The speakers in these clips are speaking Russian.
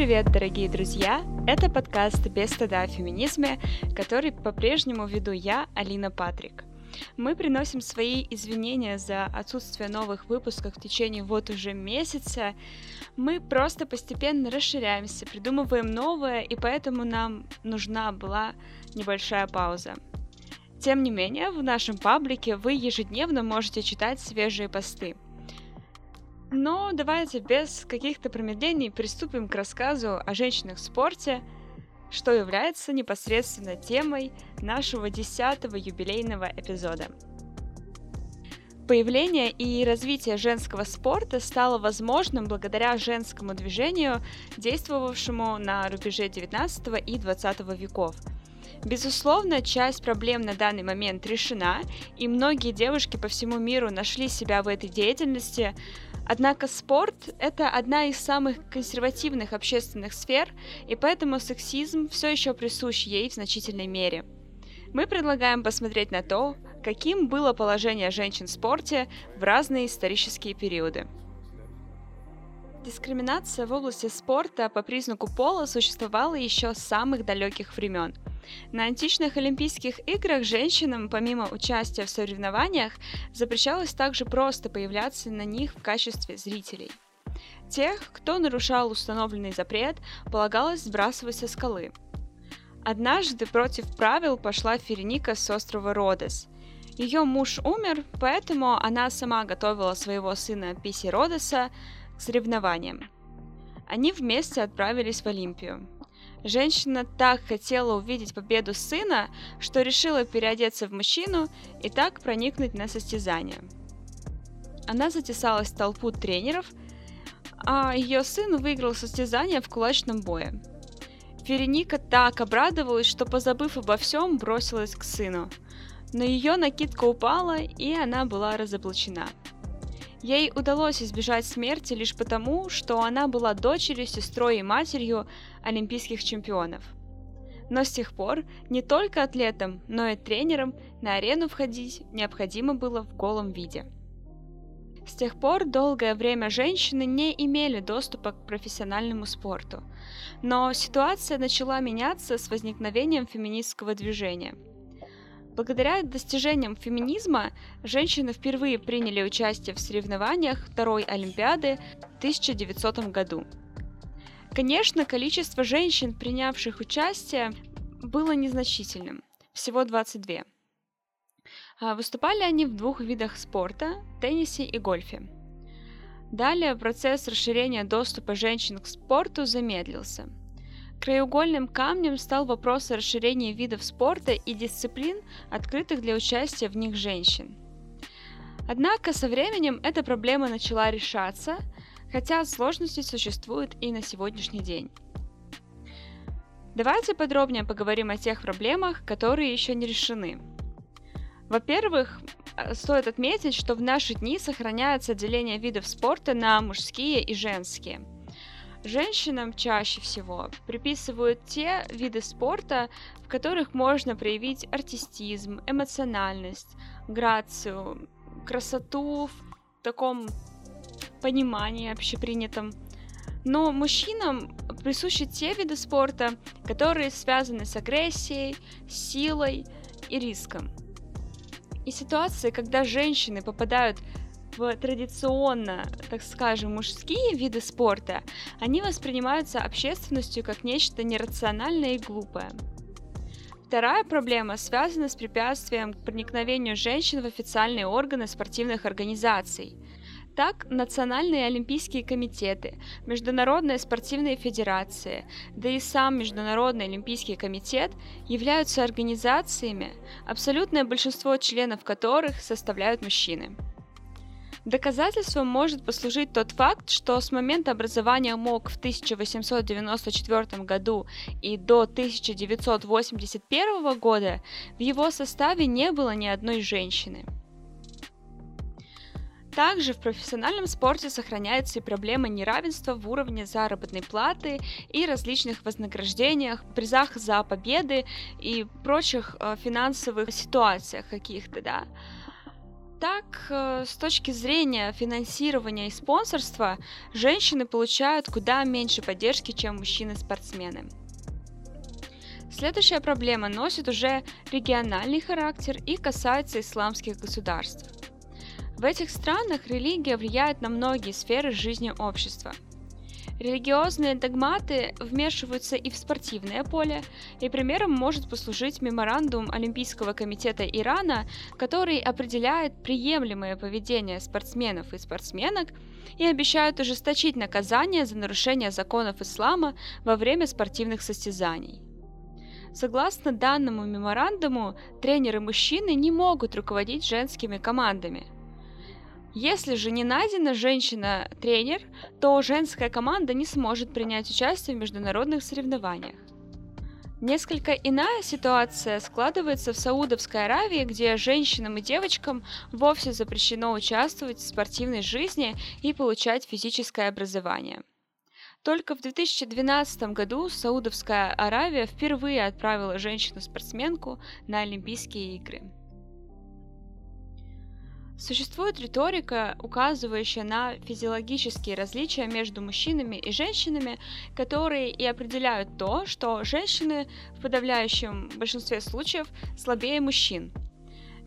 Привет, дорогие друзья! Это подкаст «Без стыда о феминизме», который по-прежнему веду я, Алина Патрик. Мы приносим свои извинения за отсутствие новых выпусков в течение вот уже месяца. Мы просто постепенно расширяемся, придумываем новое, и поэтому нам нужна была небольшая пауза. Тем не менее, в нашем паблике вы ежедневно можете читать свежие посты – но давайте без каких-то промедлений приступим к рассказу о женщинах в спорте, что является непосредственно темой нашего десятого юбилейного эпизода. Появление и развитие женского спорта стало возможным благодаря женскому движению, действовавшему на рубеже 19 и 20 веков. Безусловно, часть проблем на данный момент решена, и многие девушки по всему миру нашли себя в этой деятельности, Однако спорт — это одна из самых консервативных общественных сфер, и поэтому сексизм все еще присущ ей в значительной мере. Мы предлагаем посмотреть на то, каким было положение женщин в спорте в разные исторические периоды. Дискриминация в области спорта по признаку пола существовала еще с самых далеких времен – на античных Олимпийских играх женщинам, помимо участия в соревнованиях, запрещалось также просто появляться на них в качестве зрителей. Тех, кто нарушал установленный запрет, полагалось сбрасывать со скалы. Однажды против правил пошла Ференика с острова Родос. Ее муж умер, поэтому она сама готовила своего сына Писи Родоса к соревнованиям. Они вместе отправились в Олимпию. Женщина так хотела увидеть победу сына, что решила переодеться в мужчину и так проникнуть на состязание. Она затесалась в толпу тренеров, а ее сын выиграл состязание в кулачном бое. Вероника так обрадовалась, что, позабыв обо всем, бросилась к сыну. Но ее накидка упала, и она была разоблачена. Ей удалось избежать смерти лишь потому, что она была дочерью, сестрой и матерью олимпийских чемпионов. Но с тех пор не только атлетам, но и тренерам на арену входить необходимо было в голом виде. С тех пор долгое время женщины не имели доступа к профессиональному спорту. Но ситуация начала меняться с возникновением феминистского движения – Благодаря достижениям феминизма женщины впервые приняли участие в соревнованиях Второй Олимпиады в 1900 году. Конечно, количество женщин, принявших участие, было незначительным, всего 22. А выступали они в двух видах спорта – теннисе и гольфе. Далее процесс расширения доступа женщин к спорту замедлился – Краеугольным камнем стал вопрос о расширении видов спорта и дисциплин, открытых для участия в них женщин. Однако со временем эта проблема начала решаться, хотя сложности существуют и на сегодняшний день. Давайте подробнее поговорим о тех проблемах, которые еще не решены. Во-первых, э, стоит отметить, что в наши дни сохраняется отделение видов спорта на мужские и женские – Женщинам чаще всего приписывают те виды спорта, в которых можно проявить артистизм, эмоциональность, грацию, красоту в таком понимании общепринятом. Но мужчинам присущи те виды спорта, которые связаны с агрессией, силой и риском. И ситуации, когда женщины попадают в традиционно, так скажем, мужские виды спорта, они воспринимаются общественностью как нечто нерациональное и глупое. Вторая проблема связана с препятствием к проникновению женщин в официальные органы спортивных организаций. Так, национальные олимпийские комитеты, международные спортивные федерации, да и сам Международный олимпийский комитет являются организациями, абсолютное большинство членов которых составляют мужчины. Доказательством может послужить тот факт, что с момента образования МОК в 1894 году и до 1981 года в его составе не было ни одной женщины. Также в профессиональном спорте сохраняется и проблема неравенства в уровне заработной платы и различных вознаграждениях, призах за победы и прочих э, финансовых ситуациях каких-то, да. Так, э, с точки зрения финансирования и спонсорства, женщины получают куда меньше поддержки, чем мужчины-спортсмены. Следующая проблема носит уже региональный характер и касается исламских государств. В этих странах религия влияет на многие сферы жизни общества – Религиозные догматы вмешиваются и в спортивное поле, и примером может послужить меморандум Олимпийского комитета Ирана, который определяет приемлемое поведение спортсменов и спортсменок и обещает ужесточить наказание за нарушение законов ислама во время спортивных состязаний. Согласно данному меморандуму, тренеры-мужчины не могут руководить женскими командами – если же не найдена женщина-тренер, то женская команда не сможет принять участие в международных соревнованиях. Несколько иная ситуация складывается в Саудовской Аравии, где женщинам и девочкам вовсе запрещено участвовать в спортивной жизни и получать физическое образование. Только в 2012 году Саудовская Аравия впервые отправила женщину-спортсменку на Олимпийские игры. Существует риторика, указывающая на физиологические различия между мужчинами и женщинами, которые и определяют то, что женщины в подавляющем большинстве случаев слабее мужчин.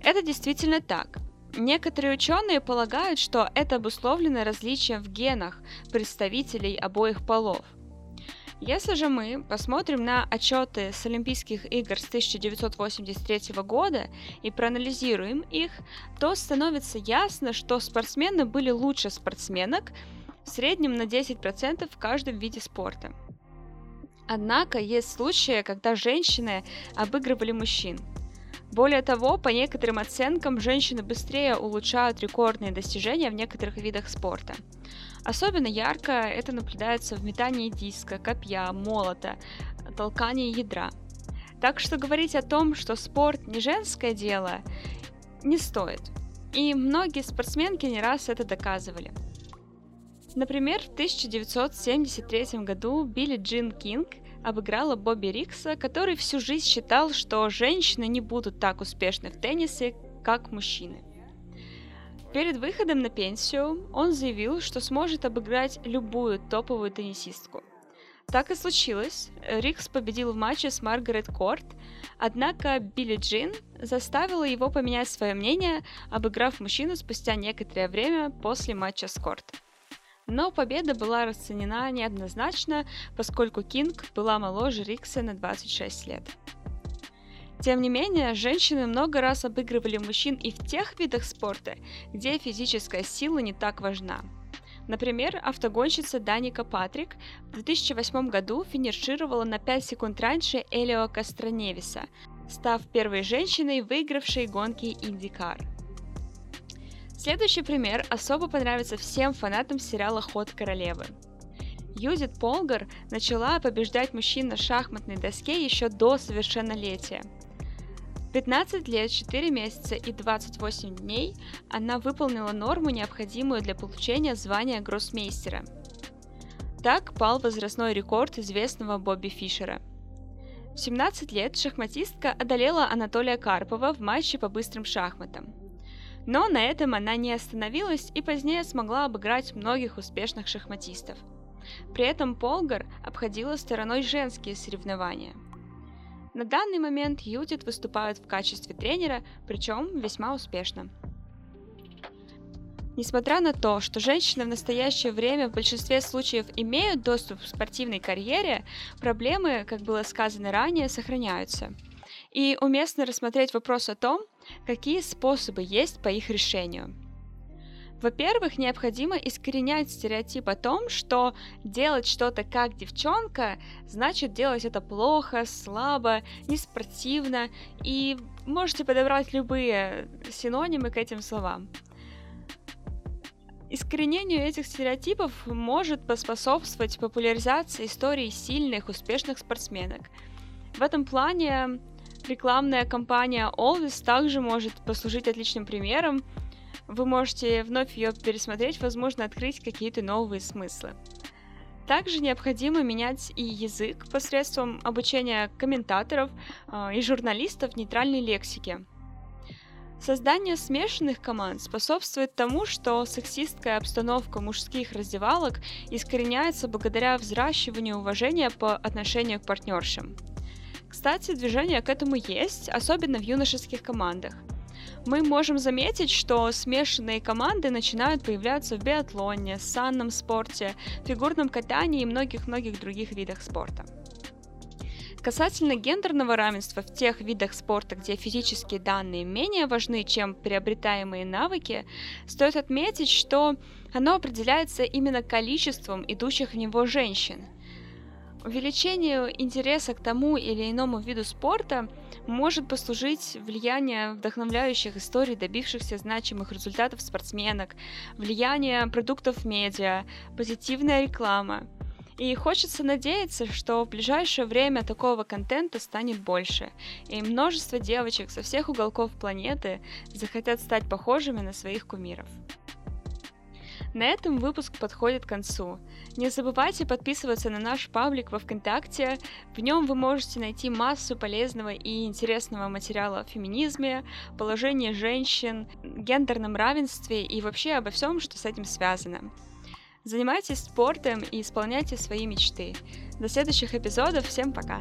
Это действительно так. Некоторые ученые полагают, что это обусловлено различием в генах представителей обоих полов – если же мы посмотрим на отчеты с Олимпийских игр с 1983 года и проанализируем их, то становится ясно, что спортсмены были лучше спортсменок в среднем на 10% в каждом виде спорта. Однако есть случаи, когда женщины обыгрывали мужчин. Более того, по некоторым оценкам, женщины быстрее улучшают рекордные достижения в некоторых видах спорта. Особенно ярко это наблюдается в метании диска, копья, молота, толкании ядра. Так что говорить о том, что спорт не женское дело, не стоит. И многие спортсменки не раз это доказывали. Например, в 1973 году Билли Джин Кинг обыграла Бобби Рикса, который всю жизнь считал, что женщины не будут так успешны в теннисе, как мужчины. Перед выходом на пенсию он заявил, что сможет обыграть любую топовую теннисистку. Так и случилось. Рикс победил в матче с Маргарет Корт, однако Билли Джин заставила его поменять свое мнение, обыграв мужчину спустя некоторое время после матча с Корт. Но победа была расценена неоднозначно, поскольку Кинг была моложе Рикса на 26 лет. Тем не менее, женщины много раз обыгрывали мужчин и в тех видах спорта, где физическая сила не так важна. Например, автогонщица Даника Патрик в 2008 году финишировала на 5 секунд раньше Элио Кастроневиса, став первой женщиной, выигравшей гонки IndyCar. Следующий пример особо понравится всем фанатам сериала «Ход королевы». Юдит Полгар начала побеждать мужчин на шахматной доске еще до совершеннолетия – 15 лет, 4 месяца и 28 дней она выполнила норму, необходимую для получения звания гроссмейстера. Так пал возрастной рекорд известного Бобби Фишера. В 17 лет шахматистка одолела Анатолия Карпова в матче по быстрым шахматам. Но на этом она не остановилась и позднее смогла обыграть многих успешных шахматистов. При этом Полгар обходила стороной женские соревнования – на данный момент Юдит выступает в качестве тренера, причем весьма успешно. Несмотря на то, что женщины в настоящее время в большинстве случаев имеют доступ к спортивной карьере, проблемы, как было сказано ранее, сохраняются. И уместно рассмотреть вопрос о том, какие способы есть по их решению – во-первых, необходимо искоренять стереотип о том, что делать что-то как девчонка, значит делать это плохо, слабо, неспортивно, и можете подобрать любые синонимы к этим словам. Искоренению этих стереотипов может поспособствовать популяризация истории сильных, успешных спортсменок. В этом плане рекламная кампания Always также может послужить отличным примером, вы можете вновь ее пересмотреть, возможно, открыть какие-то новые смыслы. Также необходимо менять и язык посредством обучения комментаторов э, и журналистов нейтральной лексике. Создание смешанных команд способствует тому, что сексистская обстановка мужских раздевалок искореняется благодаря взращиванию уважения по отношению к партнершам. Кстати, движение к этому есть, особенно в юношеских командах. Мы можем заметить, что смешанные команды начинают появляться в биатлоне, санном спорте, фигурном катании и многих-многих других видах спорта. Касательно гендерного равенства в тех видах спорта, где физические данные менее важны, чем приобретаемые навыки, стоит отметить, что оно определяется именно количеством идущих в него женщин. Увеличению интереса к тому или иному виду спорта может послужить влияние вдохновляющих историй, добившихся значимых результатов спортсменок, влияние продуктов медиа, позитивная реклама – и хочется надеяться, что в ближайшее время такого контента станет больше, и множество девочек со всех уголков планеты захотят стать похожими на своих кумиров. На этом выпуск подходит к концу. Не забывайте подписываться на наш паблик во ВКонтакте. В нем вы можете найти массу полезного и интересного материала о феминизме, положении женщин, гендерном равенстве и вообще обо всем, что с этим связано. Занимайтесь спортом и исполняйте свои мечты. До следующих эпизодов. Всем пока!